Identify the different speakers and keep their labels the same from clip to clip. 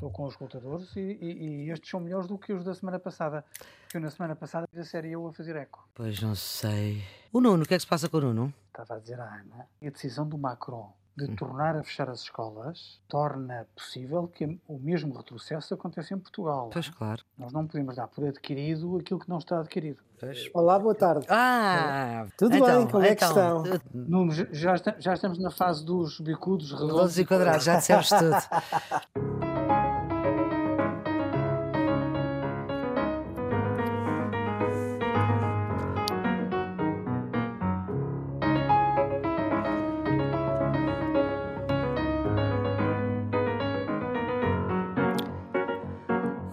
Speaker 1: Estou com os escutadores e, e, e, estes são melhores do que os da semana passada. Que eu na semana passada a série eu a fazer eco.
Speaker 2: Pois não sei. O Nuno, o que é que se passa com o Nuno?
Speaker 1: Estava a dizer à Ana, a decisão do Macron de hum. tornar a fechar as escolas torna possível que o mesmo retrocesso aconteça em Portugal.
Speaker 2: Pois claro.
Speaker 1: Nós não podemos dar por adquirido aquilo que não está adquirido.
Speaker 3: Pois. Olá, boa tarde.
Speaker 2: Ah,
Speaker 3: tudo então, bem? Como é que então, estão?
Speaker 1: Nuno, já, já, estamos na fase dos bicudos redondos
Speaker 2: e quadrados, já dissemos tudo.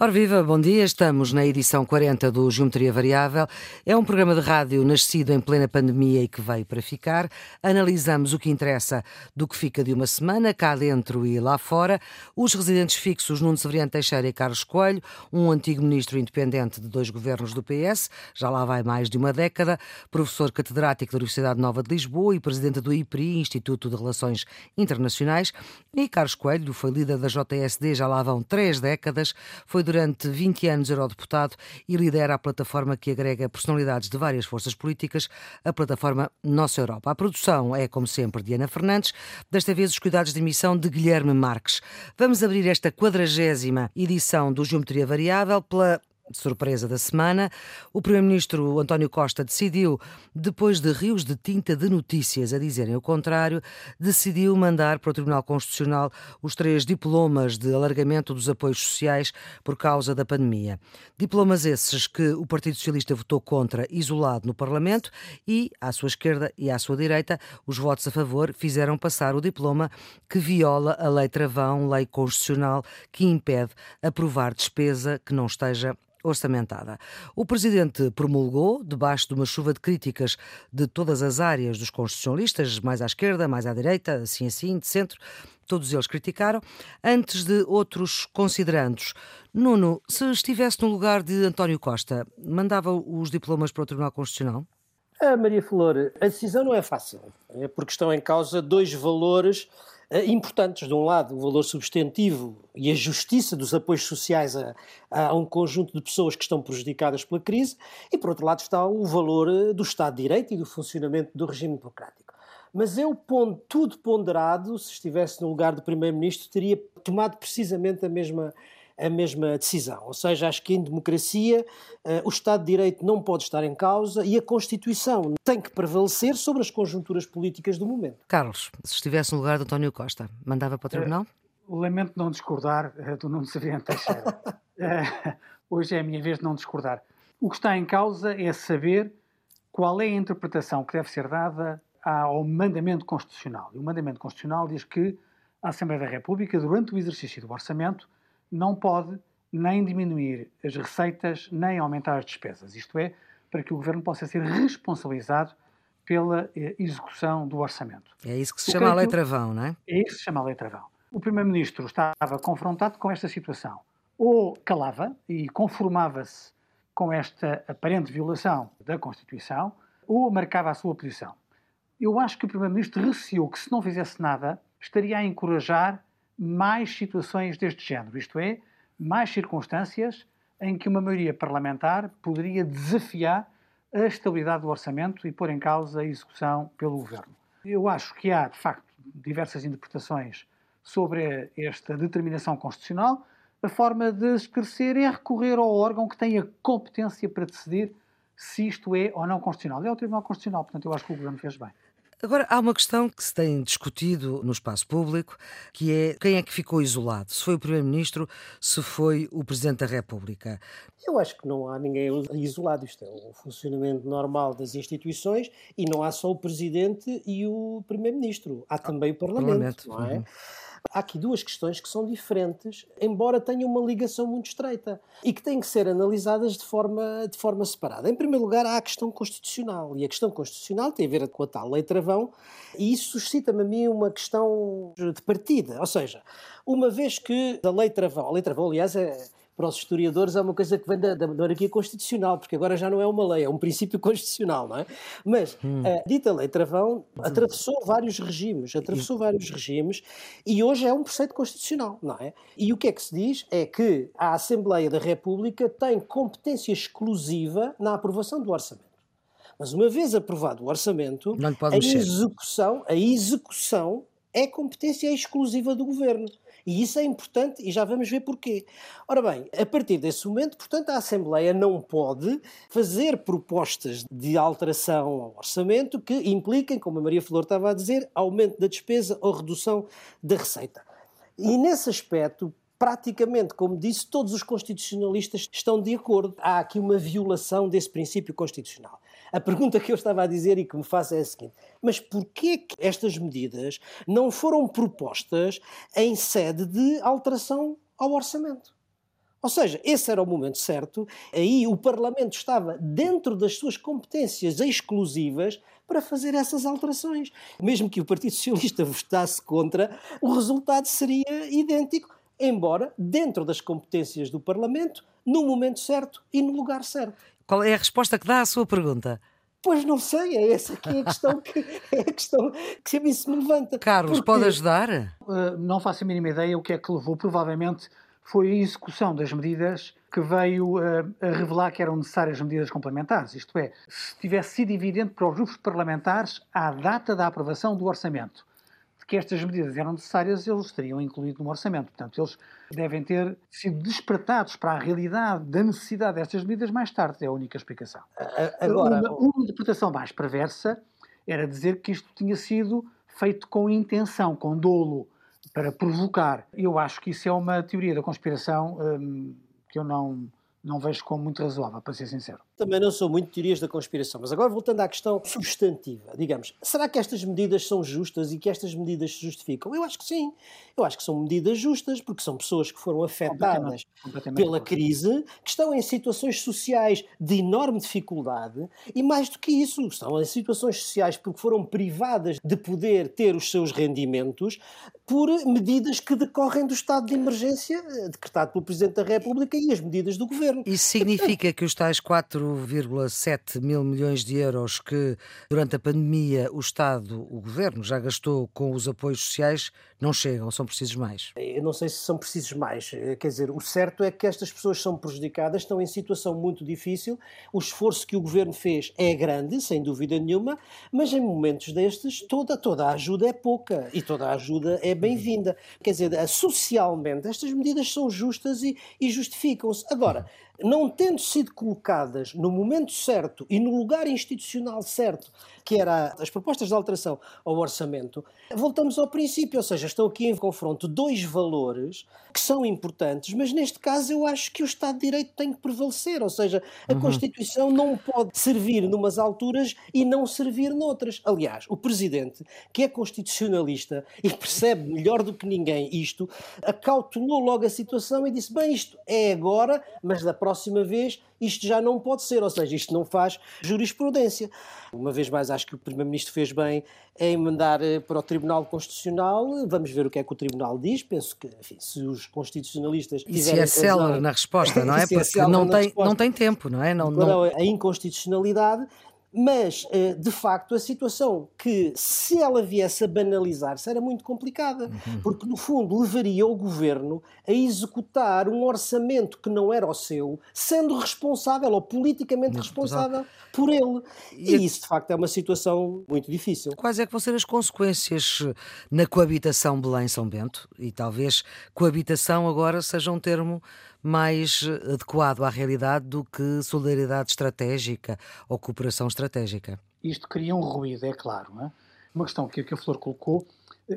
Speaker 2: Ora viva, bom dia. Estamos na edição 40 do Geometria Variável. É um programa de rádio nascido em plena pandemia e que veio para ficar. Analisamos o que interessa do que fica de uma semana, cá dentro e lá fora. Os residentes fixos Nuno Severiano Teixeira e Carlos Coelho, um antigo ministro independente de dois governos do PS, já lá vai mais de uma década, professor catedrático da Universidade Nova de Lisboa e presidente do IPRI, Instituto de Relações Internacionais. E Carlos Coelho foi líder da JSD, já lá vão três décadas, foi durante 20 anos eurodeputado e lidera a plataforma que agrega personalidades de várias forças políticas, a plataforma Nossa Europa. A produção é, como sempre, de Ana Fernandes, desta vez os cuidados de emissão de Guilherme Marques. Vamos abrir esta quadragésima edição do Geometria Variável pela surpresa da semana, o Primeiro-Ministro António Costa decidiu, depois de rios de tinta de notícias a dizerem o contrário, decidiu mandar para o Tribunal Constitucional os três diplomas de alargamento dos apoios sociais por causa da pandemia. Diplomas esses que o Partido Socialista votou contra, isolado no Parlamento, e, à sua esquerda e à sua direita, os votos a favor fizeram passar o diploma que viola a lei travão, lei constitucional, que impede aprovar despesa que não esteja orçamentada. O Presidente promulgou, debaixo de uma chuva de críticas de todas as áreas dos constitucionalistas, mais à esquerda, mais à direita, assim assim, de centro, todos eles criticaram, antes de outros considerandos. Nuno, se estivesse no lugar de António Costa, mandava os diplomas para o Tribunal Constitucional?
Speaker 3: A Maria Flor, a decisão não é fácil, é porque estão em causa dois valores importantes. De um lado, o valor substantivo e a justiça dos apoios sociais a, a, um conjunto de pessoas que estão prejudicadas pela crise, e por outro lado está o valor eh, do Estado de Direito e do funcionamento do regime democrático. Mas eu, tudo ponderado, se estivesse no lugar do Primeiro-Ministro, teria tomado precisamente a mesma a mesma decisão. Ou seja, acho que em democracia uh, o Estado de Direito não pode estar em causa e a Constituição tem que prevalecer sobre as conjunturas políticas do momento.
Speaker 2: Carlos, se estivesse no lugar de António Costa, mandava para o Tribunal?
Speaker 1: Uh, lamento não discordar uh, do Nuno Severiano Teixeira. hoje é a minha vez de não discordar. O que está em causa é saber qual é a interpretação que deve ser dada ao mandamento constitucional. E o mandamento constitucional diz que a Assembleia da República, durante o exercício do orçamento, não pode nem diminuir as receitas, nem aumentar as despesas. Isto é, para que o governo possa ser responsabilizado pela eh, execução do orçamento.
Speaker 2: É isso que se o chama a lei travão, não é?
Speaker 1: É isso que se chama a lei travão. O primeiro-ministro estava confrontado com esta situação. Ou calava e conformava-se com esta aparente violação da Constituição, ou marcava a sua posição. Eu acho que o primeiro-ministro receou que se não fizesse nada, estaria a encorajar mais situações deste género, isto é, mais circunstâncias em que uma maioria parlamentar poderia desafiar a estabilidade do orçamento e pôr em causa a execução pelo governo. Eu acho que há, de facto, diversas interpretações sobre esta determinação constitucional. A forma de esclarecer é recorrer ao órgão que tem a competência para decidir se isto é ou não constitucional. É o Tribunal Constitucional, portanto, eu acho que o governo fez bem.
Speaker 2: Agora, há uma questão que se tem discutido no espaço público, que é quem é que ficou isolado? Se foi o Primeiro-Ministro, se foi o Presidente da República?
Speaker 3: Eu acho que não há ninguém isolado. Isto é o funcionamento normal das instituições e não há só o Presidente e o Primeiro-Ministro. Há também o Parlamento, Parlamento. não é? Uhum. Há aqui duas questões que são diferentes, embora tenham uma ligação muito estreita e que têm que ser analisadas de forma, de forma separada. Em primeiro lugar, há a questão constitucional, e a questão constitucional tem a ver com a tal lei travão, e isso suscita-me a mim uma questão de partida. Ou seja, uma vez que a lei travão, a lei travão, aliás, é para os historiadores é uma coisa que vem da, da monarquia constitucional, porque agora já não é uma lei, é um princípio constitucional, não é? Mas hum. a dita lei travão atravessou vários regimes, atravessou vários regimes e hoje é um preceito constitucional, não é? E o que é que se diz é que a Assembleia da República tem competência exclusiva na aprovação do orçamento. Mas uma vez aprovado o orçamento, a execução, a execução é competência exclusiva do governo. E isso é importante e já vamos ver porquê. Ora bem, a partir desse momento, portanto, a Assembleia não pode fazer propostas de alteração ao orçamento que impliquem, como a Maria Flor estava a dizer, aumento da despesa ou redução da receita. E nesse aspecto, praticamente, como disse, todos os constitucionalistas estão de acordo. Há aqui uma violação desse princípio constitucional. A pergunta que eu estava a dizer e que me faço é a seguinte: mas porquê que estas medidas não foram propostas em sede de alteração ao orçamento? Ou seja, esse era o momento certo, aí o Parlamento estava dentro das suas competências exclusivas para fazer essas alterações. Mesmo que o Partido Socialista votasse contra, o resultado seria idêntico, embora dentro das competências do Parlamento, no momento certo e no lugar certo.
Speaker 2: Qual é a resposta que dá à sua pergunta?
Speaker 3: Pois não sei, é essa aqui a questão que, é a questão que a se me levanta.
Speaker 2: Carlos, Porque, pode ajudar?
Speaker 1: Uh, não faço a mínima ideia o que é que levou. Provavelmente foi a execução das medidas que veio uh, a revelar que eram necessárias medidas complementares. Isto é, se tivesse sido evidente para os grupos parlamentares à data da aprovação do orçamento que estas medidas eram necessárias, eles teriam incluído no orçamento. Portanto, eles devem ter sido despertados para a realidade da necessidade destas medidas mais tarde. É a única explicação. Agora, uma, uma interpretação mais perversa era dizer que isto tinha sido feito com intenção, com dolo, para provocar. Eu acho que isso é uma teoria da conspiração hum, que eu não, não vejo como muito razoável, para ser sincero.
Speaker 3: Também não sou muito de teorias da conspiração, mas agora voltando à questão substantiva, digamos, será que estas medidas são justas e que estas medidas se justificam? Eu acho que sim. Eu acho que são medidas justas, porque são pessoas que foram afetadas completamente, completamente pela crise, que estão em situações sociais de enorme dificuldade e, mais do que isso, estão em situações sociais porque foram privadas de poder ter os seus rendimentos por medidas que decorrem do estado de emergência eh, decretado pelo Presidente da República e as medidas do Governo.
Speaker 2: Isso significa que os tais 4,7 mil milhões de euros que durante a pandemia o Estado, o Governo, já gastou com os apoios sociais não chegam, são precisos mais.
Speaker 3: Eu não sei se são precisos mais. Eh, quer dizer, o certo é que estas pessoas são prejudicadas, estão em situação muito difícil. O esforço que o governo fez é grande, sem dúvida nenhuma, mas em momentos destes toda, toda a ajuda é pouca e toda a ajuda é bem-vinda. Quer dizer, socialmente estas medidas são justas e, e justificam-se. Agora, não tendo sido colocadas no momento certo e no lugar institucional certo, que era as propostas de alteração ao orçamento, voltamos ao princípio, ou seja, estão aqui em confronto dois valores que são importantes, mas neste caso eu acho que o Estado de Direito tem que prevalecer, ou seja, a uhum. Constituição não pode servir numas alturas e não servir noutras. Aliás, o Presidente, que é constitucionalista e percebe melhor do que ninguém isto, acautelou logo a situação e disse: bem, isto é agora, mas da próxima vez isto já não pode ser, ou seja, isto não faz jurisprudência. Uma vez mais, acho que o Primeiro-Ministro fez bem em mandar eh, para o Tribunal Constitucional. Vamos ver o que é que o Tribunal diz. Penso que, enfim, se os constitucionalistas.
Speaker 2: E se é célere na resposta, não é? é Porque é não, tem, não tem tempo, não é? Não,
Speaker 3: não... A inconstitucionalidade mas, eh, de facto, a situação que, se ela viesse a banalizar-se, era muito complicada, uhum. porque, no fundo, levaria o governo a executar um orçamento que não era o seu, sendo responsável ou politicamente responsável por ele. E, e isso, de facto, é uma situação muito difícil.
Speaker 2: Quais é que vão ser as consequências na coabitação Belém-São Bento? E talvez coabitação agora seja um termo mais adequado à realidade do que solidariedade estratégica ou cooperação estratégica.
Speaker 1: Isto cria um ruído, é claro. É? Uma questão que a Flor colocou,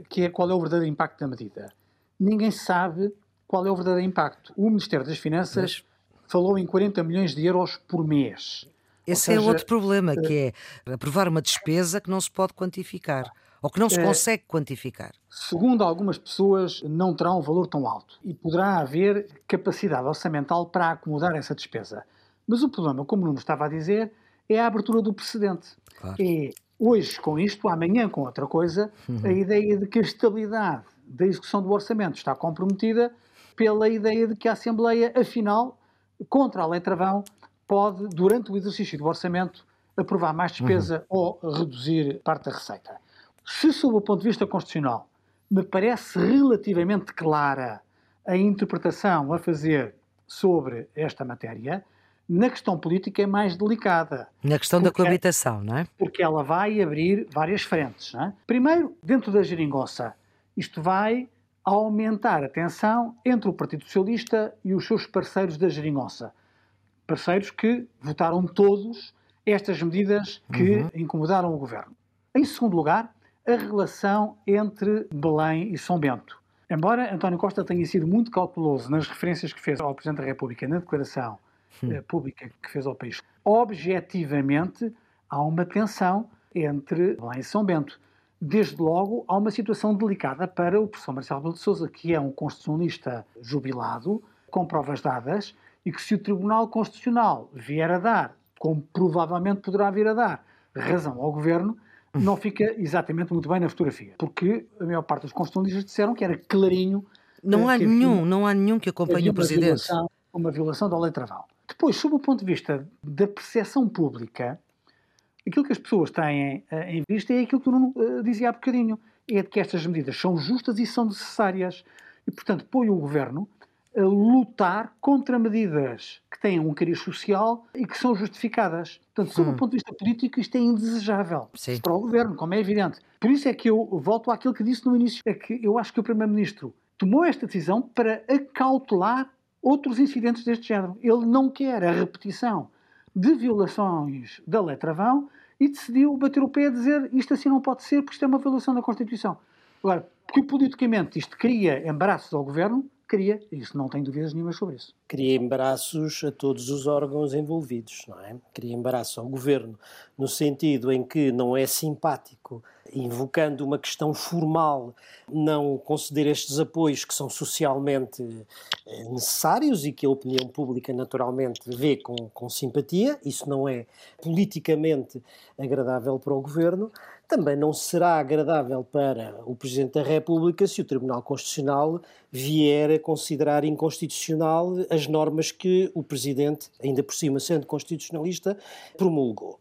Speaker 1: que é qual é o verdadeiro impacto da medida. Ninguém sabe qual é o verdadeiro impacto. O Ministério das Finanças Mas... falou em 40 milhões de euros por mês.
Speaker 2: Esse é seja, é outro problema, que eh, é aprovar uma despesa que não se pode quantificar ou que não se é, consegue quantificar?
Speaker 1: Segundo algumas pessoas, não terá um valor tão alto e poderá haver capacidade orçamental para acomodar essa despesa. Mas o problema, como o Nuno estava a dizer, é a abertura do precedente. Claro. É hoje com isto, amanhã com outra coisa, uhum. a ideia de que a estabilidade da execução do orçamento está comprometida pela ideia de que a Assembleia, afinal, contra a lei travão, pode, durante o exercício do orçamento, aprovar mais despesa uhum. ou reduzir parte da receita. Se, sob o ponto de vista constitucional, me parece relativamente clara a interpretação a fazer sobre esta matéria, na questão política é mais delicada.
Speaker 2: Na questão da coabitação, não é?
Speaker 1: Porque ela vai abrir várias frentes. É? Primeiro, dentro da geringonça, isto vai aumentar a tensão entre o Partido Socialista e os seus parceiros da geringonça. Parceiros que votaram todos estas medidas que uhum. incomodaram o governo. Em segundo lugar, a relação entre Belém e São Bento. Embora António Costa tenha sido muito cauteloso nas referências que fez ao Presidente da República na declaração hum. eh, pública que fez ao país, objetivamente há uma tensão entre Belém e São Bento. Desde logo, há uma situação delicada para o professor Marcelo Rebelo de Sousa, que é um constitucionalista jubilado, com provas dadas, e que se o Tribunal Constitucional vier a dar, como provavelmente poderá vir a dar, razão ao Governo, não fica exatamente muito bem na fotografia, porque a maior parte dos constitucionalistas disseram que era clarinho.
Speaker 2: Não eh, há nenhum, não há nenhum que acompanhe o Presidente.
Speaker 1: Violação, uma violação da lei Travão. Depois, sob o ponto de vista da percepção pública, aquilo que as pessoas têm uh, em vista é aquilo que eu não uh, dizia há bocadinho, é de que estas medidas são justas e são necessárias. E, portanto, põe o Governo a lutar contra medidas que têm um cariz social e que são justificadas. Portanto, sob hum. o ponto de vista político, isto é indesejável Sim. para o governo, como é evidente. Por isso é que eu volto àquilo que disse no início, é que eu acho que o Primeiro-Ministro tomou esta decisão para acautelar outros incidentes deste género. Ele não quer a repetição de violações da lei Travão e decidiu bater o pé a dizer isto assim não pode ser porque isto é uma violação da Constituição. Agora, porque politicamente isto cria embaraços ao governo, cria, isso não tem dúvidas nenhuma sobre isso.
Speaker 3: Cria embaraços a todos os órgãos envolvidos, não é? Cria embaraço ao governo, no sentido em que não é simpático, invocando uma questão formal, não conceder estes apoios que são socialmente eh, necessários e que a opinião pública naturalmente vê com, com simpatia, isso não é politicamente agradável para o governo também não será agradável para o Presidente da República se o Tribunal Constitucional vier a considerar inconstitucional as normas que o Presidente, ainda por cima sendo constitucionalista, promulgou.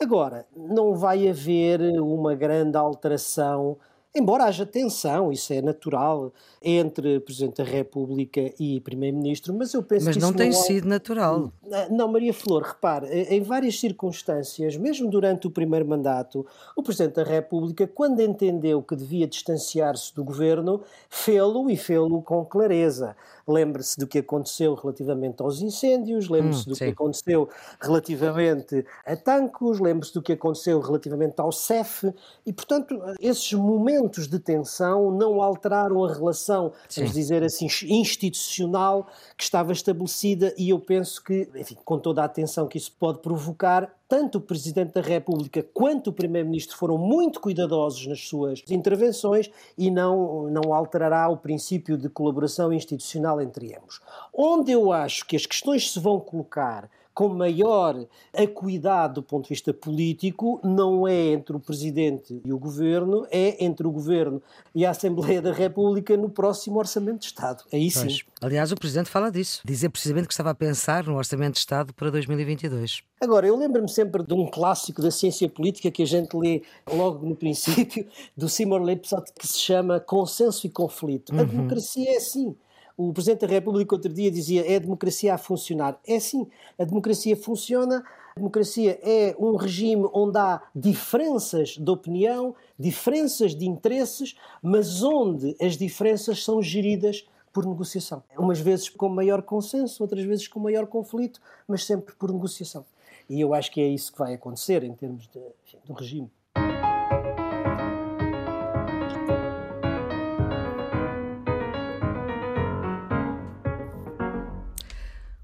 Speaker 3: Agora, não vai haver uma grande alteração Embora haja tensão, isso é natural, entre Presidente da República e Primeiro-Ministro, mas eu penso
Speaker 2: mas
Speaker 3: que
Speaker 2: não tem
Speaker 3: não
Speaker 2: sido natural.
Speaker 3: Não, Maria Flor, repare, em várias circunstâncias, mesmo durante o primeiro mandato, o Presidente da República, quando entendeu que devia distanciar-se do governo, fê-lo e fê-lo com clareza. Lembre-se do que aconteceu relativamente aos incêndios, lembre-se hum, do sim. que aconteceu relativamente a Tancos, lembre-se do que aconteceu relativamente ao CEF, e, portanto, esses momentos de tensão não alteraram a relação, sim. vamos dizer assim, institucional que estava estabelecida, e eu penso que, enfim, com toda a atenção que isso pode provocar, tanto o Presidente da República quanto o Primeiro-Ministro foram muito cuidadosos nas suas intervenções e não, não alterará o princípio de colaboração institucional entre ambos. Onde eu acho que as questões se vão colocar com maior acuidade do ponto de vista político não é entre o Presidente e o Governo, é entre o Governo e a Assembleia da República no próximo Orçamento de Estado. Aí sim. Pois.
Speaker 2: Aliás, o Presidente fala disso. Dizer precisamente que estava a pensar no Orçamento de Estado para 2022.
Speaker 3: Agora, eu lembro-me sempre de um clássico da ciência política que a gente lê logo no princípio, do Seymour Lipset, que se chama Consenso e Conflito. Uhum. A democracia é assim. O Presidente da República outro dia dizia é a democracia a funcionar. É sim, a democracia funciona. A democracia é um regime onde há diferenças de opinião, diferenças de interesses, mas onde as diferenças são geridas por negociação. Umas vezes com maior consenso, outras vezes com maior conflito, mas sempre por negociação. E eu acho que é isso que vai acontecer em termos de, enfim, do regime.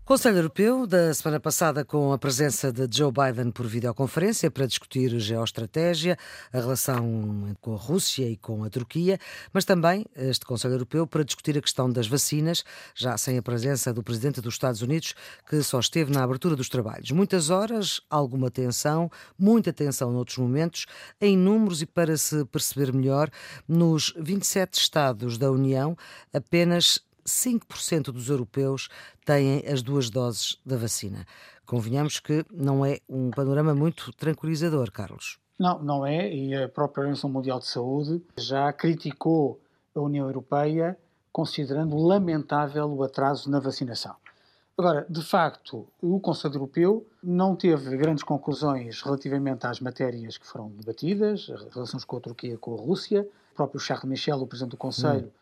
Speaker 2: Conselho Europeu da semana passada com a presença de Joe Biden por videoconferência para discutir geoestratégia, a relação com a Rússia e com a Turquia, mas também este Conselho Europeu para discutir a questão das vacinas, já sem a presença do presidente dos Estados Unidos, que só esteve na abertura dos trabalhos. Muitas horas, alguma tensão, muita tensão noutros momentos, em números e para se perceber melhor, nos 27 Estados da União, apenas 5% dos europeus têm as duas doses da vacina. Convenhamos que não é um panorama muito tranquilizador, Carlos.
Speaker 1: Não, não é, e a própria Organização Mundial de Saúde já criticou a União Europeia, considerando lamentável o atraso na vacinação. Agora, de facto, o Conselho Europeu não teve grandes conclusões relativamente às matérias que foram debatidas, relações com a Turquia e com a Rússia. O próprio Charles Michel, o Presidente do Conselho,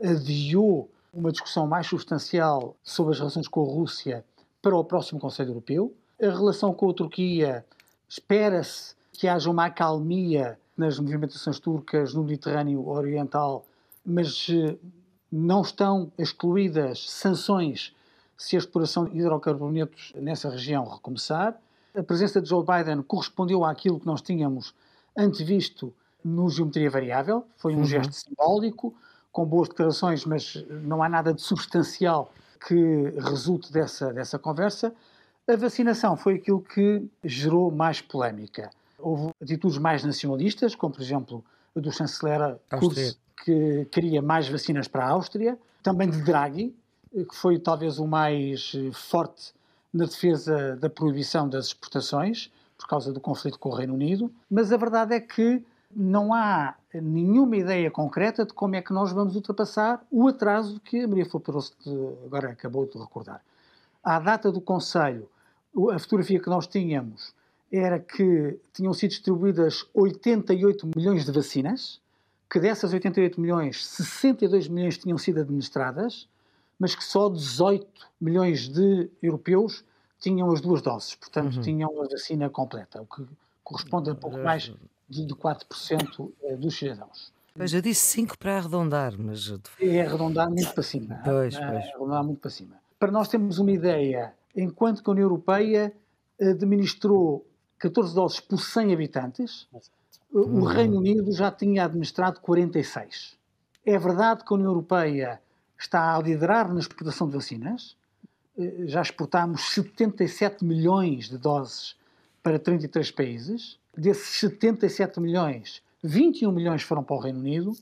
Speaker 1: hum. adiou uma discussão mais substancial sobre as relações com a Rússia para o próximo Conselho Europeu. A relação com a Turquia espera-se que haja uma acalmia nas movimentações turcas no Mediterrâneo Oriental, mas eh, não estão excluídas sanções se a exploração de hidrocarbonetos nessa região recomeçar. A presença de Joe Biden correspondeu àquilo que nós tínhamos antevisto no Geometria Variável, foi um uhum. gesto simbólico, com boas declarações, mas não há nada de substancial que resulte dessa, dessa conversa. A vacinação foi aquilo que gerou mais polémica. Houve atitudes mais nacionalistas, como por exemplo a do chanceler Kurz, que queria mais vacinas para a Áustria, também de Draghi, que foi talvez o mais eh, forte na defesa da proibição das exportações, por causa do conflito com o Reino Unido, mas a verdade é que não há nenhuma ideia concreta de como é que nós vamos ultrapassar o atraso que a Maria Flores agora acabou de recordar. À data do Conselho, a fotografia que nós tínhamos era que tinham sido distribuídas 88 milhões de vacinas, que dessas 88 milhões, 62 milhões tinham sido administradas, mas que só 18 milhões de europeus tinham as duas doses, portanto, uhum. tinham a vacina completa, o que corresponde a pouco mais de 4% eh, dos cidadãos.
Speaker 2: Pois eu disse 5 para arredondar, mas.
Speaker 1: É arredondar muito para cima.
Speaker 2: Pois, é
Speaker 1: pois. arredondar muito para cima. Para nós termos uma ideia, enquanto que a União Europeia administrou 14 doses por 100 habitantes, o uhum. Reino Unido já tinha administrado 46. É verdade que a União Europeia está a liderar na exportação de vacinas. Eh, já exportámos 77 milhões de doses para 33 países. Desses 77 milhões, 21 milhões foram para o Reino Unido,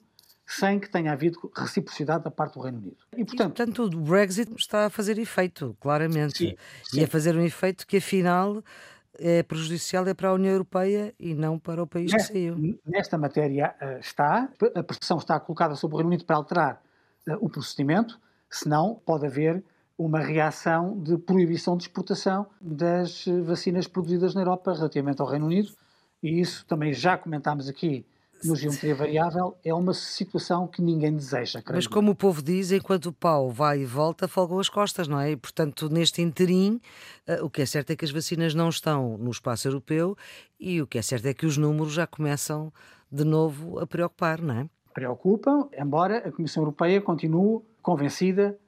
Speaker 1: sem que tenha havido reciprocidade da parte do Reino Unido.
Speaker 2: E, portanto, e, portanto o Brexit está a fazer efeito, claramente. Sim, sim. E a fazer um efeito que, afinal, é prejudicial é para a União Europeia e não para o país
Speaker 1: nesta,
Speaker 2: que saiu.
Speaker 1: Nesta matéria uh, está, a pressão está colocada sobre o Reino Unido para alterar o procedimento, senão pode haver uma reação de proibição de exportação das vacinas produzidas na Europa relativamente ao Reino Unido, e isso também já comentámos aqui no Geometria Variável, é uma situação que ninguém deseja.
Speaker 2: Mas como o povo diz, enquanto o pau vai e volta, folgam as costas, não é? E, portanto, neste interim, eh, o que é certo é que as vacinas não estão no espaço europeu e o que é certo é que os números já começam de novo a preocupar, não é?
Speaker 1: preocupam, embora a Comissão Europeia continue convencida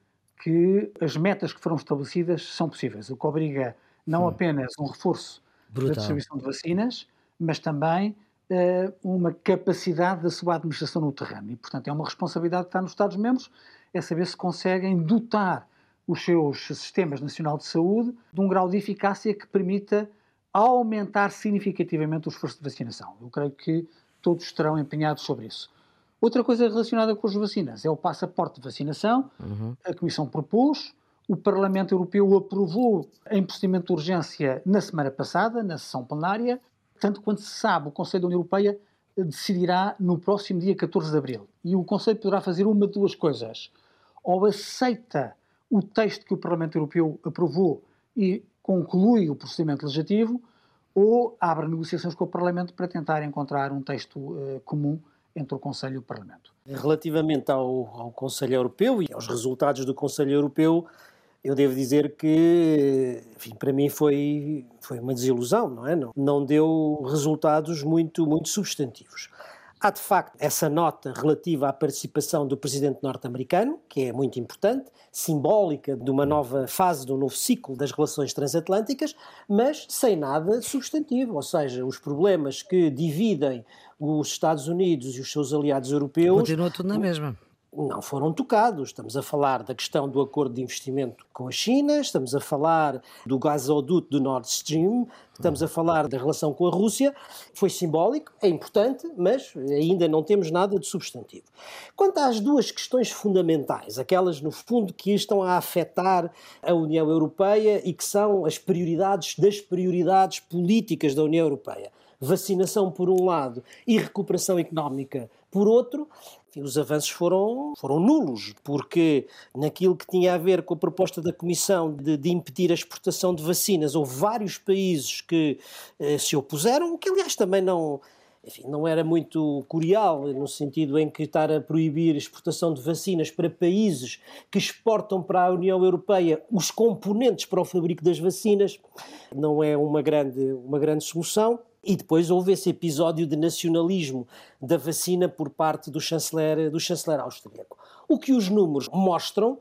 Speaker 1: que as metas que foram estabelecidas são possíveis, o que obriga não apenas um reforço Brutal. da distribuição de vacinas, mas também uh, uma capacidade da sua administração no terreno. E, portanto, é uma responsabilidade que está nos Estados-membros, é saber se conseguem dotar os seus sistemas nacional de saúde de um grau de eficácia que permita aumentar significativamente o esforço de vacinação. Eu creio que todos estarão empenhados sobre isso. Outra coisa relacionada com as vacinas é o passaporte de vacinação. Uhum. A Comissão propôs, o Parlamento Europeu aprovou em procedimento de urgência na semana passada, na sessão plenária. Tanto quanto se sabe, o Conselho da União Europeia decidirá no próximo dia 14 de abril. E o Conselho poderá fazer uma de duas coisas. Ou aceita o texto que o Parlamento Europeu aprovou e conclui o procedimento legislativo, ou abre negociações com o Parlamento para tentar encontrar um texto uh, comum entre o Conselho e o Parlamento.
Speaker 3: Relativamente ao, ao Conselho Europeu e aos resultados do Conselho Europeu, eu devo dizer que, enfim, para mim foi, foi uma desilusão, não é? Não, não deu resultados muito, muito substantivos. Há, de facto, essa nota relativa à participação do presidente norte-americano, que é muito importante, simbólica de uma nova fase, de um novo ciclo das relações transatlânticas, mas sem nada substantivo. Ou seja, os problemas que dividem os Estados Unidos e os seus aliados europeus.
Speaker 2: Continua tudo na mesma.
Speaker 3: Não foram tocados. Estamos a falar da questão do acordo de investimento com a China, estamos a falar do gasoduto do Nord Stream, estamos a falar da relação com a Rússia. Foi simbólico, é importante, mas ainda não temos nada de substantivo. Quanto às duas questões fundamentais, aquelas no fundo que estão a afetar a União Europeia e que são as prioridades das prioridades políticas da União Europeia vacinação por um lado e recuperação económica por outro, os avanços foram, foram nulos, porque naquilo que tinha a ver com a proposta da Comissão de, de impedir a exportação de vacinas, houve vários países que eh, se opuseram, o que aliás também não, enfim, não era muito curial, no sentido em que estar a proibir a exportação de vacinas para países que exportam para a União Europeia os componentes para o fabrico das vacinas não é uma grande, uma grande solução. E depois houve esse episódio de nacionalismo da vacina por parte do chanceler, do chanceler austríaco. O que os números mostram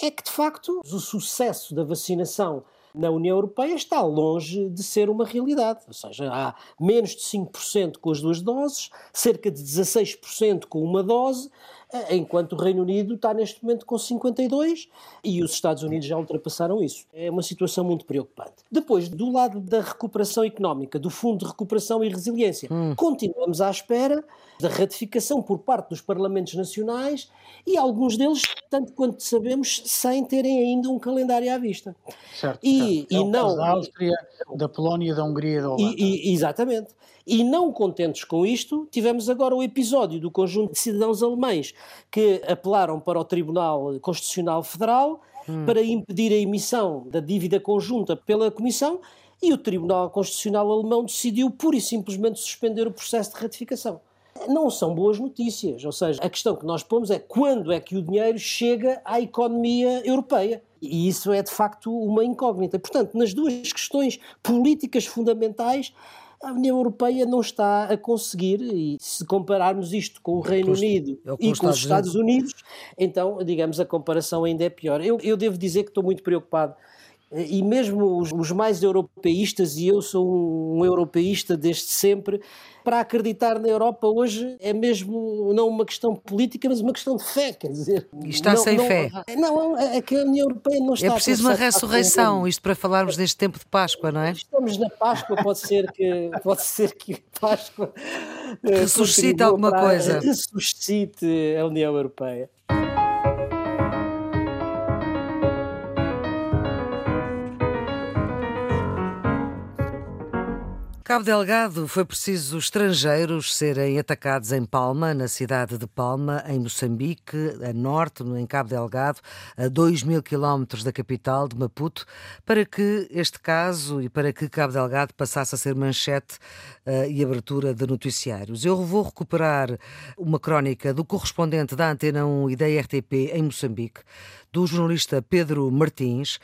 Speaker 3: é que, de facto, o sucesso da vacinação na União Europeia está longe de ser uma realidade. Ou seja, há menos de 5% com as duas doses, cerca de 16% com uma dose, enquanto o Reino Unido está neste momento com 52 e os Estados Unidos já ultrapassaram isso. É uma situação muito preocupante. Depois, do lado da recuperação económica, do Fundo de Recuperação e Resiliência, hum. continuamos à espera da ratificação por parte dos Parlamentos Nacionais e alguns deles, tanto quanto sabemos, sem terem ainda um calendário à vista.
Speaker 1: Certo. E, certo. É e não da Áustria, da Polónia, da Hungria, da Holanda.
Speaker 3: E, e, exatamente. E não contentes com isto, tivemos agora o episódio do conjunto de cidadãos alemães que apelaram para o Tribunal Constitucional Federal hum. para impedir a emissão da dívida conjunta pela Comissão e o Tribunal Constitucional Alemão decidiu pura e simplesmente suspender o processo de ratificação. Não são boas notícias, ou seja, a questão que nós pomos é quando é que o dinheiro chega à economia europeia. E isso é de facto uma incógnita. Portanto, nas duas questões políticas fundamentais, a União Europeia não está a conseguir, e se compararmos isto com o Reino Unido é e com os Estados Unidos, então, digamos, a comparação ainda é pior. Eu, eu devo dizer que estou muito preocupado e mesmo os, os, mais europeístas, e eu sou um, europeísta desde sempre, para acreditar na Europa hoje é mesmo não uma questão política, mas uma questão de fé, quer dizer.
Speaker 2: E está
Speaker 3: não,
Speaker 2: sem
Speaker 3: não,
Speaker 2: fé.
Speaker 3: Não, é que a União Europeia não é está
Speaker 2: É preciso uma ressurreição, isto para falarmos deste tempo de Páscoa, não é?
Speaker 3: Estamos na Páscoa, pode ser que, pode ser que Páscoa
Speaker 2: eh, ressuscite alguma coisa.
Speaker 3: Ressuscite a União Europeia.
Speaker 2: Cabo Delgado foi preciso estrangeiros serem atacados em Palma, na cidade de Palma, em Moçambique, a norte, em Cabo Delgado, a 2 mil quilómetros da capital de Maputo, para que este caso e para que Cabo Delgado passasse a ser manchete uh, e abertura de noticiários. Eu vou recuperar uma crónica do correspondente da Antena 1 e da RTP em Moçambique, do jornalista Pedro Martins,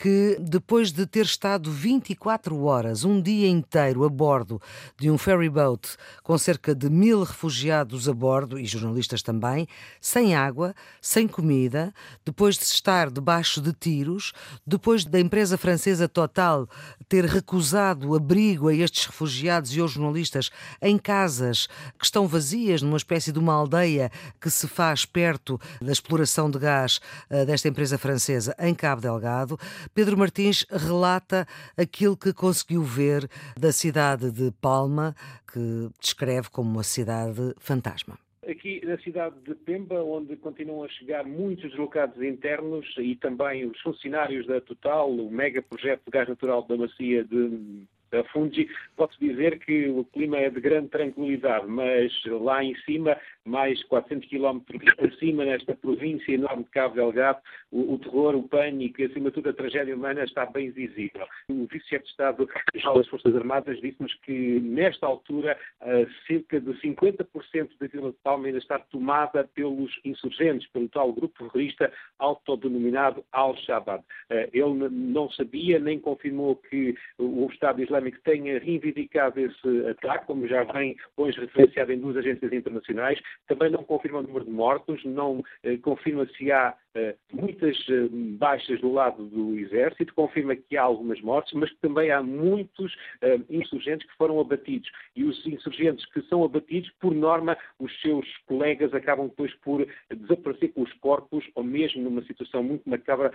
Speaker 2: que depois de ter estado 24 horas, um dia inteiro, a bordo de um ferry boat com cerca de mil refugiados a bordo e jornalistas também, sem água, sem comida, depois de estar debaixo de tiros, depois da empresa francesa Total ter recusado abrigo a estes refugiados e aos jornalistas em casas que estão vazias, numa espécie de uma aldeia que se faz perto da exploração de gás eh, desta empresa francesa em Cabo Delgado, Pedro Martins relata aquilo que conseguiu ver da cidade de Palma, que descreve como uma cidade fantasma.
Speaker 4: Aqui na cidade de Pemba, onde continuam a chegar muitos deslocados internos e também os funcionários da Total, o mega projeto de gás natural da Macia de da Fungi, pode-se dizer que o clima é de grande tranquilidade, mas lá em cima mais 400 quilómetros acima, nesta província enorme de Cabo Delgado, o, o, terror, o pânico e, acima de tudo, a tragédia humana está bem visível. O vice-chefe de Estado-Geral das Forças Armadas disse-nos que, nesta altura, cerca de 50% da Vila de Palma ainda está tomada pelos insurgentes, pelo tal grupo terrorista autodenominado Al-Shabaab. Uh, ele não sabia nem confirmou que o Estado Islâmico tenha reivindicado esse ataque, como já vem hoje referenciado em duas agências internacionais, também não confirma o número de mortos, não eh, confirma se há muitas baixas do lado do exército, confirma que há algumas mortes, mas que também há muitos insurgentes que foram abatidos. E os insurgentes que são abatidos, por norma, os seus colegas acabam depois por desaparecer com os corpos, ou mesmo numa situação muito macabra,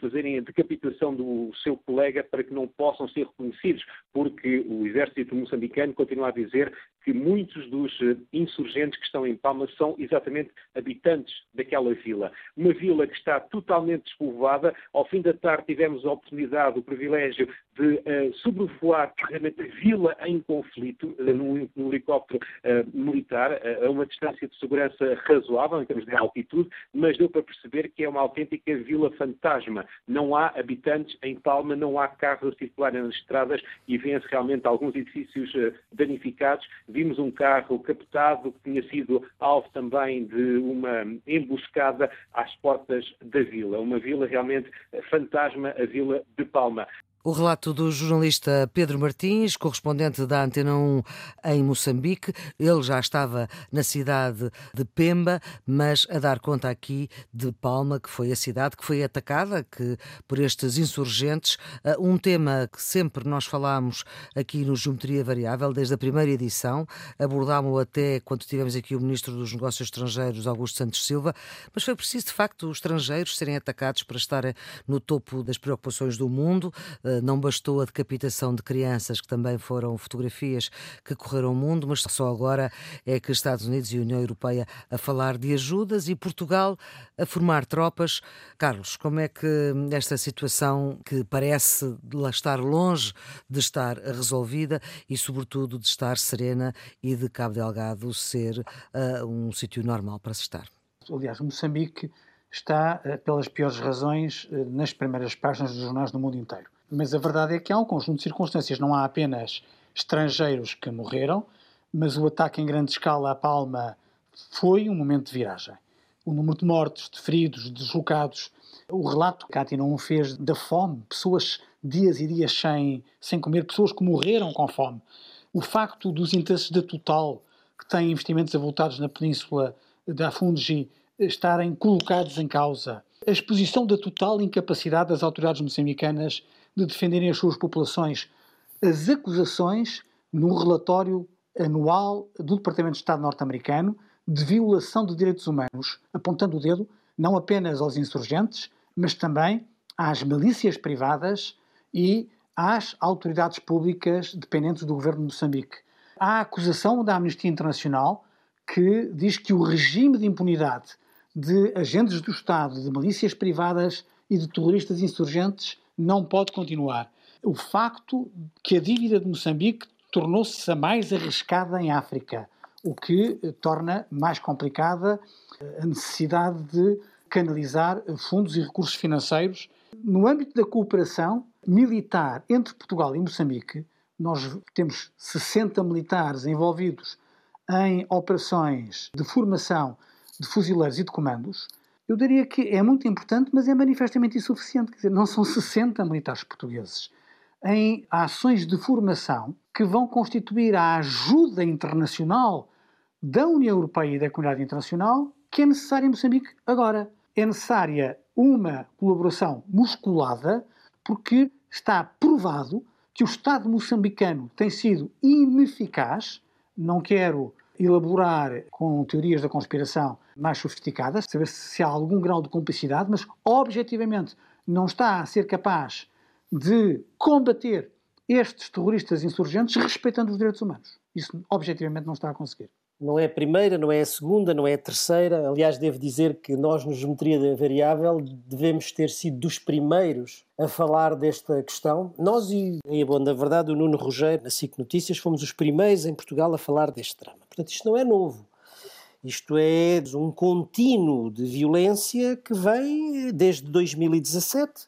Speaker 4: fazerem a decapitação do seu colega para que não possam ser reconhecidos, porque o exército moçambicano continua a dizer que muitos dos eh, insurgentes que estão em Palma são exatamente habitantes daquela vila. Uma vila que está totalmente despovoada. Ao fim da tarde tivemos a oportunidade, o privilégio de uh, sobrevoar precisamente a vila em conflito uh, num, num, helicóptero uh, militar a uma distância de segurança razoável em termos de altitude, mas deu para perceber que é uma autêntica vila fantasma. Não há habitantes em Palma, não há carros a circular nas estradas e vêem-se realmente alguns edifícios danificados. Vimos um carro captado que tinha sido alvo também de uma emboscada às portas da vila. Uma vila realmente fantasma, a vila de Palma.
Speaker 2: O relato do jornalista Pedro Martins, correspondente da Antena 1 em Moçambique. Ele já estava na cidade de Pemba, mas a dar conta aqui de Palma, que foi a cidade que foi atacada que, por estes insurgentes. Ah, um tema que sempre nós falámos aqui no Geometria Variável, desde a primeira edição. Abordámos até quando tivemos aqui o Ministro dos Negócios Estrangeiros, Augusto Santos Silva. Mas foi preciso, de facto, os estrangeiros serem atacados para estarem no topo das preocupações do mundo ah, não bastou a decapitação de crianças, que também foram fotografias que correram o mundo, mas só agora é que Estados Unidos e União Europeia a falar de ajudas e Portugal a formar tropas. Carlos, como é que esta situação que parece estar longe de estar resolvida e, sobretudo, de estar serena e de Cabo Delgado ser uh, um sítio normal para se estar?
Speaker 1: Aliás, Moçambique está, uh, pelas piores razões, uh, nas primeiras páginas dos jornais do mundo inteiro. Mas a verdade é que há um conjunto de circunstâncias. Não há apenas estrangeiros que morreram, mas o ataque em grande escala à Palma foi um momento de viragem. O número de mortos, de feridos, de deslocados, o relato que a 1 fez da fome, pessoas dias e dias sem, sem comer, pessoas que morreram com fome. O facto dos interesses da Total, que têm investimentos avultados na península da Fungi, estarem colocados em causa. A exposição da total incapacidade das autoridades moçambicanas de defenderem as suas populações. As acusações no relatório anual do Departamento de Estado norte-americano de violação de direitos humanos, apontando o dedo não apenas aos insurgentes, mas também às milícias privadas e às autoridades públicas dependentes do governo de Moçambique. Há a acusação da Amnistia Internacional que diz que o regime de impunidade de agentes do Estado, de milícias privadas e de terroristas insurgentes não pode continuar. O facto que a dívida de Moçambique tornou-se a mais arriscada em África, o que eh, torna mais complicada eh, a necessidade de canalizar fundos e recursos financeiros. No âmbito da cooperação militar entre Portugal e Moçambique, nós temos 60 militares envolvidos em operações de formação de fuzileiros e de comandos, eu diria que é muito importante, mas é manifestamente insuficiente. Quer dizer, não são 60 militares portugueses em ações de formação que vão constituir a ajuda internacional da União Europeia e da comunidade internacional que é necessária em Moçambique agora. É necessária uma colaboração musculada, porque está provado que o Estado moçambicano tem sido ineficaz. Não quero elaborar com teorias da conspiração mais sofisticadas, saber se há algum grau de complicidade, mas objetivamente não está a ser capaz de combater estes terroristas insurgentes respeitando os direitos humanos. Isso objetivamente não está a conseguir.
Speaker 3: Não é a primeira, não é a segunda, não é a terceira. Aliás, devo dizer que nós, no Geometria da Variável, devemos ter sido dos primeiros a falar desta questão. Nós e, e bom, na verdade, o Nuno Rogério, na SIC Notícias, fomos os primeiros em Portugal a falar deste drama. Portanto, isto não é novo. Isto é um contínuo de violência que vem desde 2017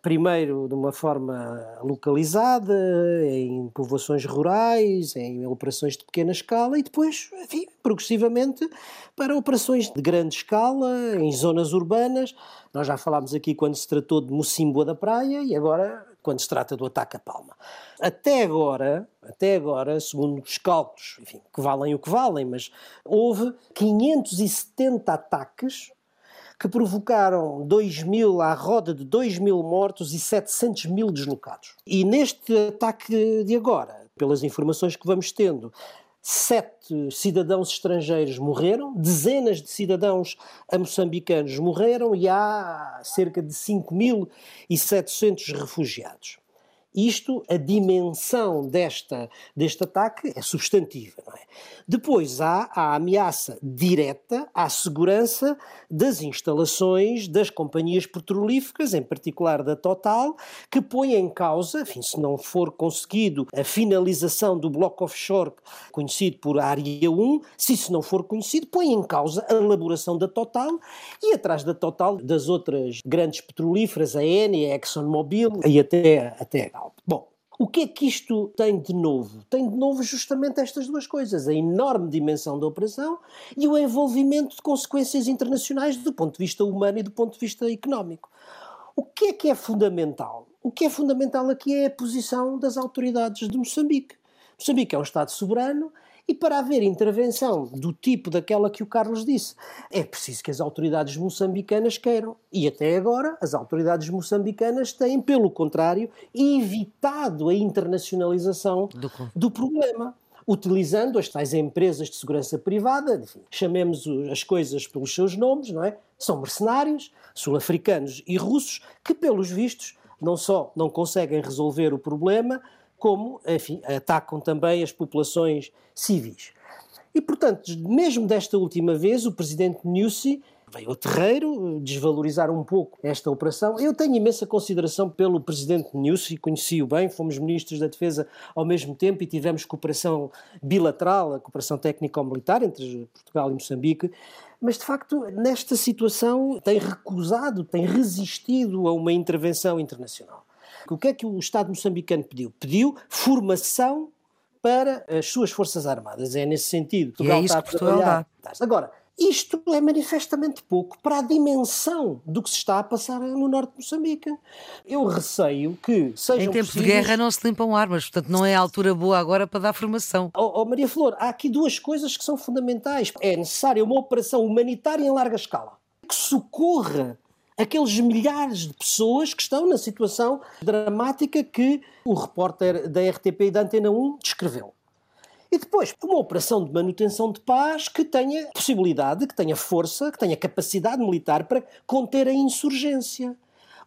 Speaker 3: primeiro de uma forma localizada, em povoações rurais, em operações de pequena escala e depois, enfim, progressivamente para operações de grande escala, em zonas urbanas. Nós já falámos aqui quando se tratou de Mocimboa da Praia e agora quando se trata do ataque a Palma. Até agora, até agora, segundo os cálculos, enfim, que valem o que valem, mas houve 570 ataques que provocaram 2 mil, à roda de 2 mil mortos e 700 mil deslocados. E neste ataque de agora, pelas informações que vamos tendo, sete cidadãos estrangeiros morreram, dezenas de cidadãos moçambicanos morreram e há cerca de 5.700 refugiados. Isto, a dimensão desta, deste ataque é substantiva. É? Depois há a ameaça direta à segurança das instalações das companhias petrolíferas, em particular da Total, que põe em causa, enfim, se não for conseguido a finalização do bloco offshore conhecido por Área 1, se isso não for conhecido, põe em causa a elaboração da Total e atrás da Total das outras grandes petrolíferas, a Eni, a ExxonMobil e até, até a Galp. Bom, o que é que isto tem de novo? Tem de novo justamente estas duas coisas: a enorme dimensão da operação e o envolvimento de consequências internacionais do ponto de vista humano e do ponto de vista económico. O que é que é fundamental? O que é fundamental aqui é a posição das autoridades de Moçambique. Moçambique é um Estado soberano e para haver intervenção do tipo daquela que o Carlos disse, é preciso que as autoridades moçambicanas queiram. E até agora, as autoridades moçambicanas têm, pelo contrário, evitado a internacionalização do, do problema utilizando as tais empresas de segurança privada, enfim, chamemos as coisas pelos seus nomes, não é? São mercenários, sul-africanos e russos, que, pelos vistos, não só não conseguem resolver o problema, como, enfim, atacam também as populações civis. E, portanto, mesmo desta última vez, o presidente Nussi veio ao terreiro desvalorizar um pouco esta operação. Eu tenho imensa consideração pelo presidente Nussi, conheci-o bem, fomos ministros da Defesa ao mesmo tempo e tivemos cooperação bilateral, a cooperação técnico-militar entre Portugal e Moçambique. Mas, de facto, nesta situação tem recusado, tem resistido a uma intervenção internacional. O que é que o Estado moçambicano pediu? Pediu formação para as suas Forças Armadas. É nesse sentido.
Speaker 2: que é isso que Portugal dá.
Speaker 3: Agora, isto é manifestamente pouco para a dimensão do que se está a passar no norte de Moçambique. Eu receio que sejam
Speaker 2: Em tempos
Speaker 3: possíveis...
Speaker 2: de guerra não se limpam armas, portanto não é a altura boa agora para dar formação.
Speaker 3: Oh, oh, Maria Flor, há aqui duas coisas que são fundamentais. É necessária uma operação humanitária em larga escala que socorra aqueles milhares de pessoas que estão na situação dramática que o repórter da RTP e da Antena 1 descreveu. E depois, uma operação de manutenção de paz que tenha possibilidade, que tenha força, que tenha capacidade militar para conter a insurgência.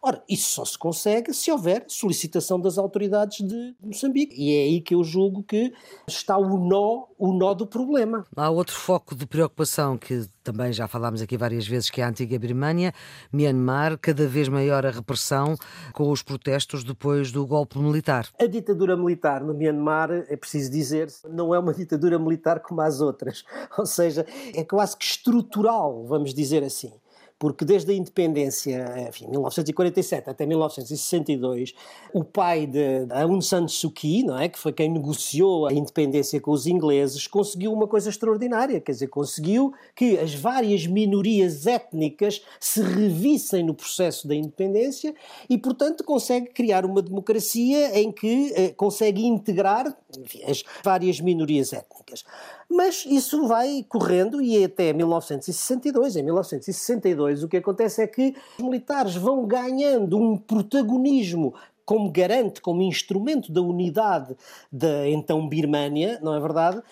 Speaker 3: Ora, isso só se consegue se houver solicitação das autoridades de Moçambique. E é aí que eu julgo que está o nó, o nó do problema.
Speaker 2: Há outro foco de preocupação que também já falámos aqui várias vezes, que é a antiga Birmânia, Myanmar, cada vez maior a repressão com os protestos depois do golpe militar.
Speaker 3: A ditadura militar no Myanmar, é preciso dizer, não é uma ditadura militar como as outras. Ou seja, é quase que estrutural, vamos dizer assim porque desde a independência, enfim, 1947 até 1962, o pai de Aung San Suu Kyi, não é, que foi quem negociou a independência com os ingleses, conseguiu uma coisa extraordinária, quer dizer, conseguiu que as várias minorias étnicas se revissem no processo da independência e, portanto, consegue criar uma democracia em que eh, consegue integrar enfim, as várias minorias étnicas. Mas isso vai correndo e até 1962. Em 1962, o que acontece é que os militares vão ganhando um protagonismo como garante, como instrumento da unidade da então Birmânia, não é verdade?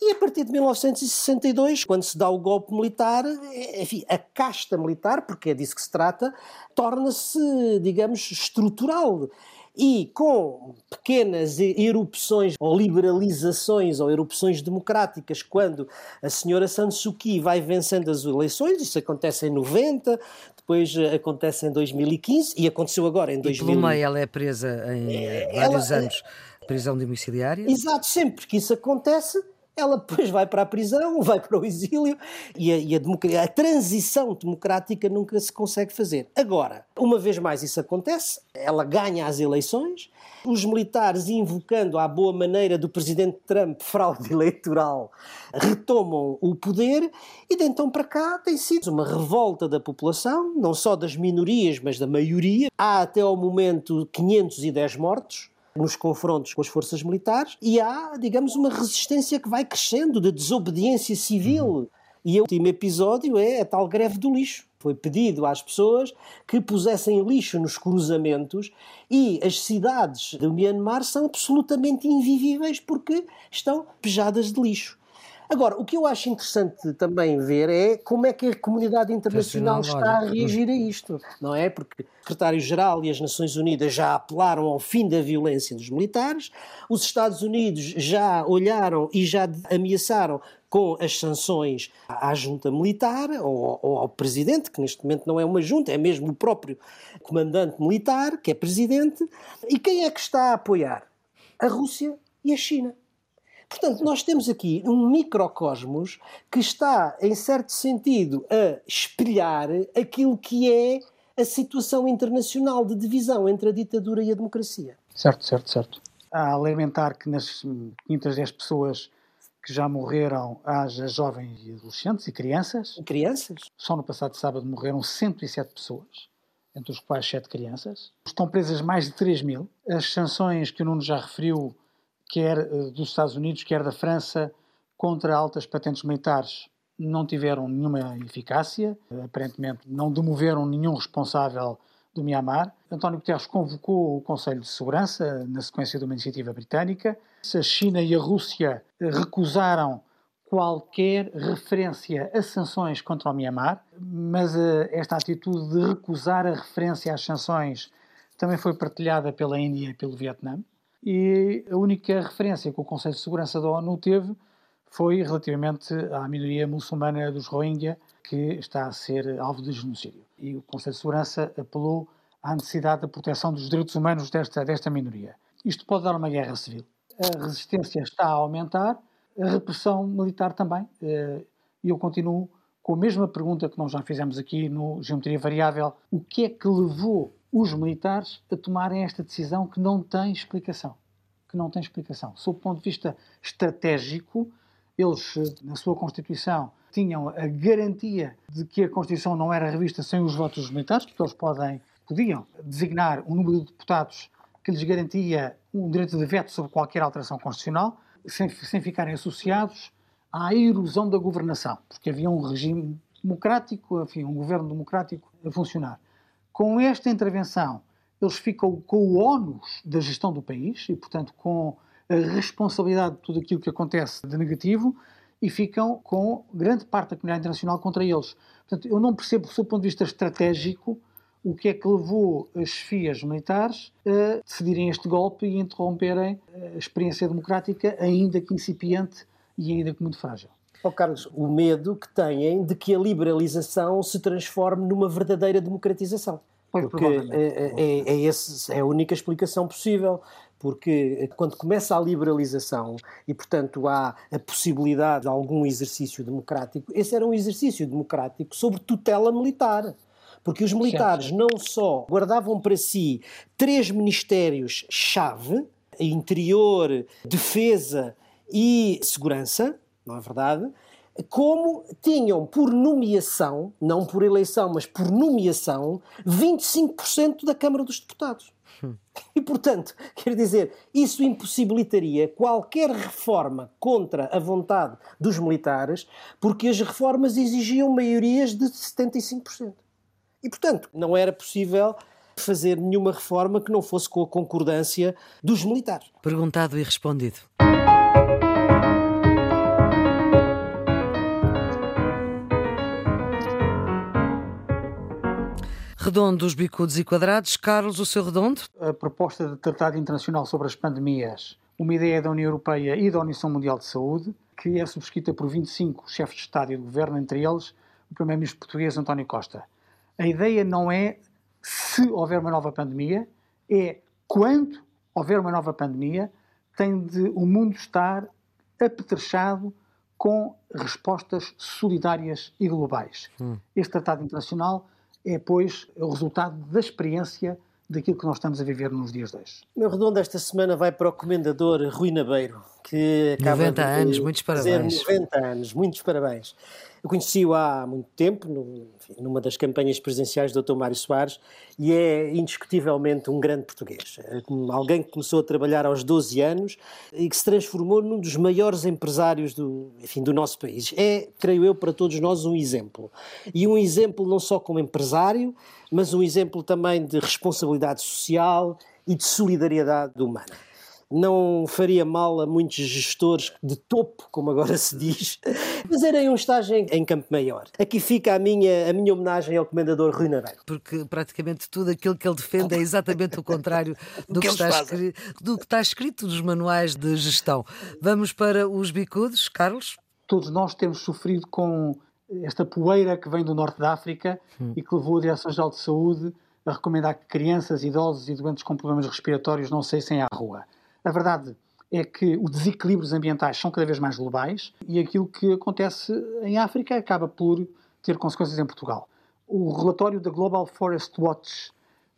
Speaker 3: E a partir de 1962, quando se dá o golpe militar, enfim, a casta militar, porque é disso que se trata, torna-se, digamos, estrutural e com pequenas erupções ou liberalizações ou erupções democráticas, quando a senhora San Suu Kyi vai vencendo as eleições, isso acontece em 90, depois eh, acontece em 2015 e aconteceu agora em 2000.
Speaker 2: E pelo meio ela é presa em é, vários ela, anos, prisão domiciliária.
Speaker 3: Exato, sempre que isso acontece, ela depois vai para a prisão, vai para o exílio e a, e a, a, transição democrática nunca se consegue fazer. Agora, uma vez mais isso acontece, ela ganha as eleições, os militares, invocando à boa maneira do presidente Trump fraude eleitoral, retomam o poder e de então para cá tem sido uma revolta da população, não só das minorias, mas da maioria. Há até ao momento 510 mortos nos confrontos com as forças militares e há, digamos, uma resistência que vai crescendo de desobediência civil. E o último episódio é a tal greve do lixo. Foi pedido às pessoas que pusessem lixo nos cruzamentos e as cidades do Myanmar são absolutamente invivíveis porque estão pejadas de lixo. Agora, o que eu acho interessante também ver é como é que a comunidade internacional está a reagir a isto, não é? Porque o secretário-geral e as Nações Unidas já apelaram ao fim da violência dos militares, os Estados Unidos já olharam e já ameaçaram com as sanções à junta militar ou, ou, ao presidente, que neste momento não é uma junta, é mesmo o próprio comandante militar, que é presidente. E quem é que está a apoiar? A Rússia e a China. Portanto, nós temos aqui um microcosmos que está, em certo sentido, a espelhar aquilo que é a situação internacional de divisão entre a ditadura e a democracia.
Speaker 1: Certo, certo, certo. A alimentar que nas 510 pessoas que já morreram haja jovens e adolescentes e crianças.
Speaker 3: E crianças?
Speaker 1: Só no passado sábado morreram 107 pessoas, entre os quais 7 crianças. Estão presas mais de 3 mil. As sanções que o Nuno já referiu quer eh, dos Estados Unidos, quer da França, contra altas patentes militares não tiveram nenhuma eficácia, aparentemente não demoveram nenhum responsável do Myanmar. António Guterres convocou o Conselho de Segurança na sequência de uma iniciativa britânica. A China e a Rússia recusaram qualquer referência a sanções contra o Myanmar, mas eh, esta atitude de recusar a referência às sanções também foi partilhada pela Índia e pelo Vietnã e a única referência que o Conselho de Segurança da ONU teve foi relativamente à minoria muçulmana dos Rohingya, que está a ser alvo de genocídio. E o Conselho de Segurança apelou à necessidade da proteção dos direitos humanos desta, desta minoria. Isto pode dar uma guerra civil. A resistência está a aumentar, a repressão militar também. Eh, e eu continuo com a mesma pergunta que nós já fizemos aqui no Geometria Variável: o que é que levou os militares a tomarem esta decisão que não tem explicação. Que não tem explicação. Sob o ponto de vista estratégico, eles, na sua Constituição, tinham a garantia de que a Constituição não era revista sem os votos dos militares, porque eles podem, podiam designar um número de deputados que lhes garantia um direito de veto sobre qualquer alteração constitucional, sem, sem ficarem associados à erosão da governação, porque havia um regime democrático, enfim, um governo democrático a funcionar. Com esta intervenção, eles ficam com o ónus da gestão do país e, portanto, com a responsabilidade de tudo aquilo que acontece de negativo e ficam com grande parte da comunidade internacional contra eles. Portanto, eu não percebo, do seu ponto de vista estratégico, o que é que levou as chefias militares a decidirem este golpe e interromperem a experiência democrática, ainda que incipiente e ainda que muito frágil.
Speaker 3: Oh, Carlos, o medo que têm de que a liberalização se transforme numa verdadeira democratização. Porque é, é, é, esse, é a única explicação possível porque quando começa a liberalização e, portanto, há a possibilidade de algum exercício democrático, esse era um exercício democrático sobre tutela militar. Porque os militares não só guardavam para si três ministérios-chave, interior, defesa e segurança, não é verdade? Como tinham por nomeação, não por eleição, mas por nomeação, 25% da Câmara dos Deputados. E, portanto, quer dizer, isso impossibilitaria qualquer reforma contra a vontade dos militares, porque as reformas exigiam maiorias de 75%. E, portanto, não era possível fazer nenhuma reforma que não fosse com a concordância dos militares.
Speaker 2: Perguntado e respondido. Redondos, bicudos e quadrados. Carlos, o seu redondo?
Speaker 1: A proposta de Tratado Internacional sobre as Pandemias, uma ideia da União Europeia e da Organização Mundial de Saúde, que é subscrita por 25 chefes de Estado e de Governo, entre eles o Primeiro-Ministro português António Costa. A ideia não é se houver uma nova pandemia, é quando houver uma nova pandemia, tem de o mundo estar apetrechado com respostas solidárias e globais. Hum. Este Tratado Internacional é, pois, o resultado da experiência daquilo que nós estamos a viver nos dias de hoje.
Speaker 3: Meu redondo esta semana vai para o comendador Rui Nabeiro, que acaba
Speaker 2: 90
Speaker 3: de
Speaker 2: anos, muitos parabéns.
Speaker 3: 90 anos, muitos parabéns. Eu conheci-o há muito tempo, no, enfim, numa das campanhas presidenciais do Dr. Mário Soares, e é indiscutivelmente um grande português. É alguém que começou a trabalhar aos 12 anos e que se transformou num dos maiores empresários do, enfim, do nosso país. É, creio eu, para todos nós um exemplo. E um exemplo não só como empresário, mas um exemplo também de responsabilidade social e de solidariedade humana não faria mal a muitos gestores de topo, como agora se diz, fazerem um estágio em, em Campo Maior. Aqui fica a minha, a minha homenagem ao Comendador Rui Naveiro.
Speaker 2: Porque praticamente tudo aquilo que ele defende é exatamente o contrário do, que, que está escrito, do que está escrito nos manuais de gestão. Vamos para os bicudos, Carlos?
Speaker 1: Todos nós temos sofrido com esta poeira que vem do norte da África hum. e que levou a Direção-Geral de Saúde a recomendar que crianças, idosos e doentes com problemas respiratórios não saíssem à rua. A verdade é que os desequilíbrios ambientais são cada vez mais globais e aquilo que acontece em África acaba por ter consequências em Portugal. O relatório da Global Forest Watch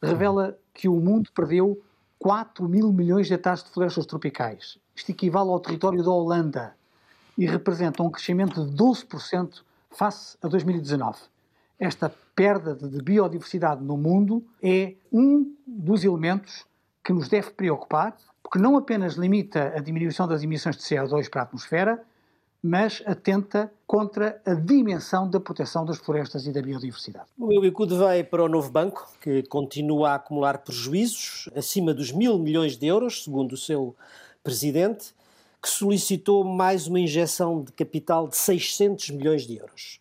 Speaker 1: revela que o mundo perdeu 4 mil milhões de hectares de florestas tropicais. Isto equivale ao território da Holanda e representa um crescimento de 12% face a 2019. Esta perda de biodiversidade no mundo é um dos elementos que nos deve preocupar porque não apenas limita a diminuição das emissões de CO2 para a atmosfera, mas atenta contra a dimensão da proteção das florestas e da biodiversidade.
Speaker 3: O bicudo vai para o novo banco, que continua a acumular prejuízos acima dos mil milhões de euros, segundo o seu presidente, que solicitou mais uma injeção de capital de 600 milhões de euros.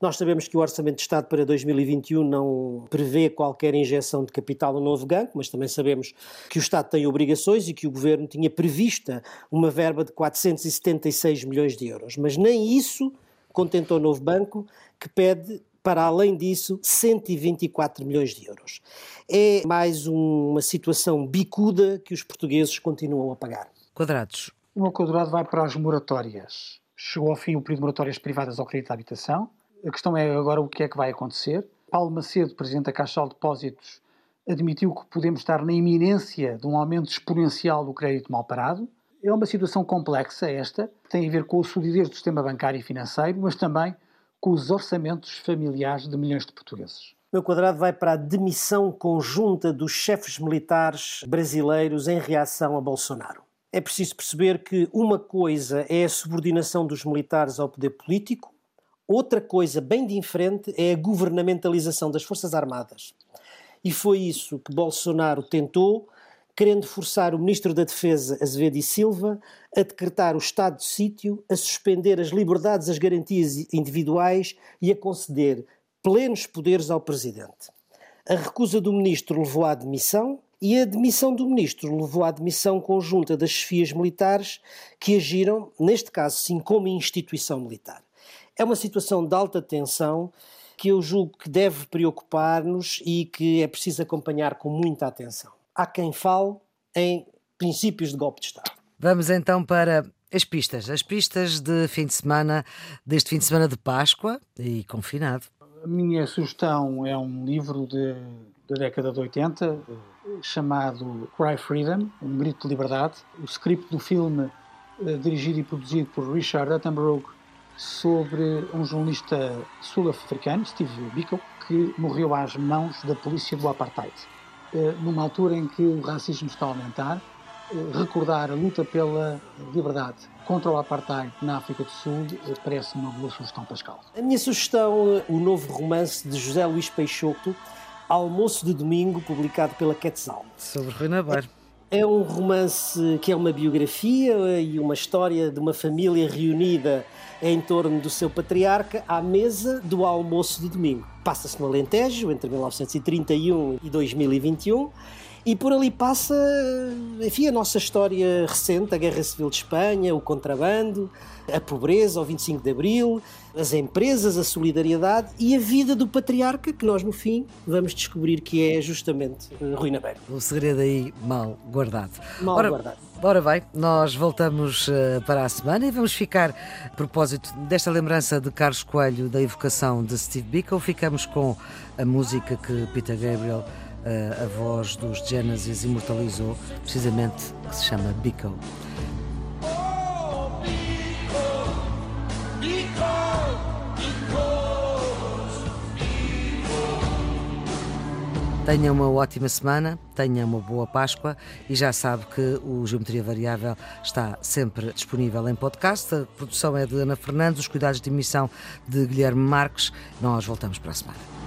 Speaker 3: Nós sabemos que o Orçamento de Estado para 2021 não prevê qualquer injeção de capital no novo banco, mas também sabemos que o Estado tem obrigações e que o Governo tinha prevista uma verba de 476 milhões de euros. Mas nem isso contentou o novo banco, que pede para além disso, 124 milhões de euros. É mais uma situação bicuda que os portugueses continuam a pagar.
Speaker 2: Quadrados.
Speaker 1: O meu quadrado vai para as moratórias. Chegou ao fim o período de moratórias privadas ao crédito à habitação. A questão é agora o que é que vai acontecer. Paulo Macedo, presidente da Caixa de Depósitos, admitiu que podemos estar na iminência de um aumento exponencial do crédito mal parado. É uma situação complexa esta, tem a ver com a solidez do sistema bancário e financeiro, mas também com os orçamentos familiares de milhões de portugueses.
Speaker 3: Meu quadrado vai para a demissão conjunta dos chefes militares brasileiros em reação a Bolsonaro. É preciso perceber que uma coisa é a subordinação dos militares ao poder político, Outra coisa bem diferente é a governamentalização das Forças Armadas. E foi isso que Bolsonaro tentou, querendo forçar o Ministro da Defesa, Azevedo e Silva, a decretar o estado de sítio, a suspender as liberdades, as garantias individuais e a conceder plenos poderes ao Presidente. A recusa do Ministro levou à demissão e a demissão do Ministro levou à demissão conjunta das chefias militares que agiram, neste caso sim, como instituição militar. É uma situação de alta tensão que eu julgo que deve preocupar-nos e que é preciso acompanhar com muita atenção. Há quem fale em princípios de golpe de Estado.
Speaker 2: Vamos então para as pistas. As pistas de fim de semana, deste fim de semana de Páscoa e confinado.
Speaker 1: A minha sugestão é um livro de, da década de 80 chamado Cry Freedom, Um Grito de Liberdade. O script do filme, eh, dirigido e produzido por Richard Attenborough, sobre um jornalista sul-africano, Steve Biko, que morreu às mãos da polícia do apartheid. Eh, numa altura em que o racismo está a aumentar, eh, recordar a luta pela liberdade contra o apartheid na África do Sul eh, parece uma boa sugestão, Pascal.
Speaker 3: A minha sugestão, o novo romance de José Luís Peixoto, Almoço de Domingo, publicado pela Quetzal.
Speaker 2: Sobre Rui Navarro.
Speaker 3: É um romance que é uma biografia e uma história de uma família reunida em torno do seu patriarca à mesa do almoço de domingo. Passa-se no Alentejo, entre 1931 e 2021, e por ali passa, enfim, a nossa história recente, a Guerra Civil de Espanha, o contrabando, a pobreza, o 25 de Abril, as empresas, a solidariedade e a vida do patriarca, que nós no fim vamos descobrir que é justamente uh, Rui Nabeiro.
Speaker 2: O segredo aí mal guardado.
Speaker 3: Mal Ora, guardado.
Speaker 2: Ora bem, nós voltamos uh, para a semana e vamos ficar, a propósito desta lembrança de Carlos Coelho da evocação de Steve Biko, ficamos com a música que Peter Gabriel eh, a voz dos Genesis imortalizou, precisamente que se chama Bico. Tenha uma ótima semana, tenha uma boa Páscoa e já sabe que o Geometria Variável está sempre disponível em podcast. A produção é de Ana Fernandes, os cuidados de emissão de Guilherme Marques. Nós voltamos para a semana.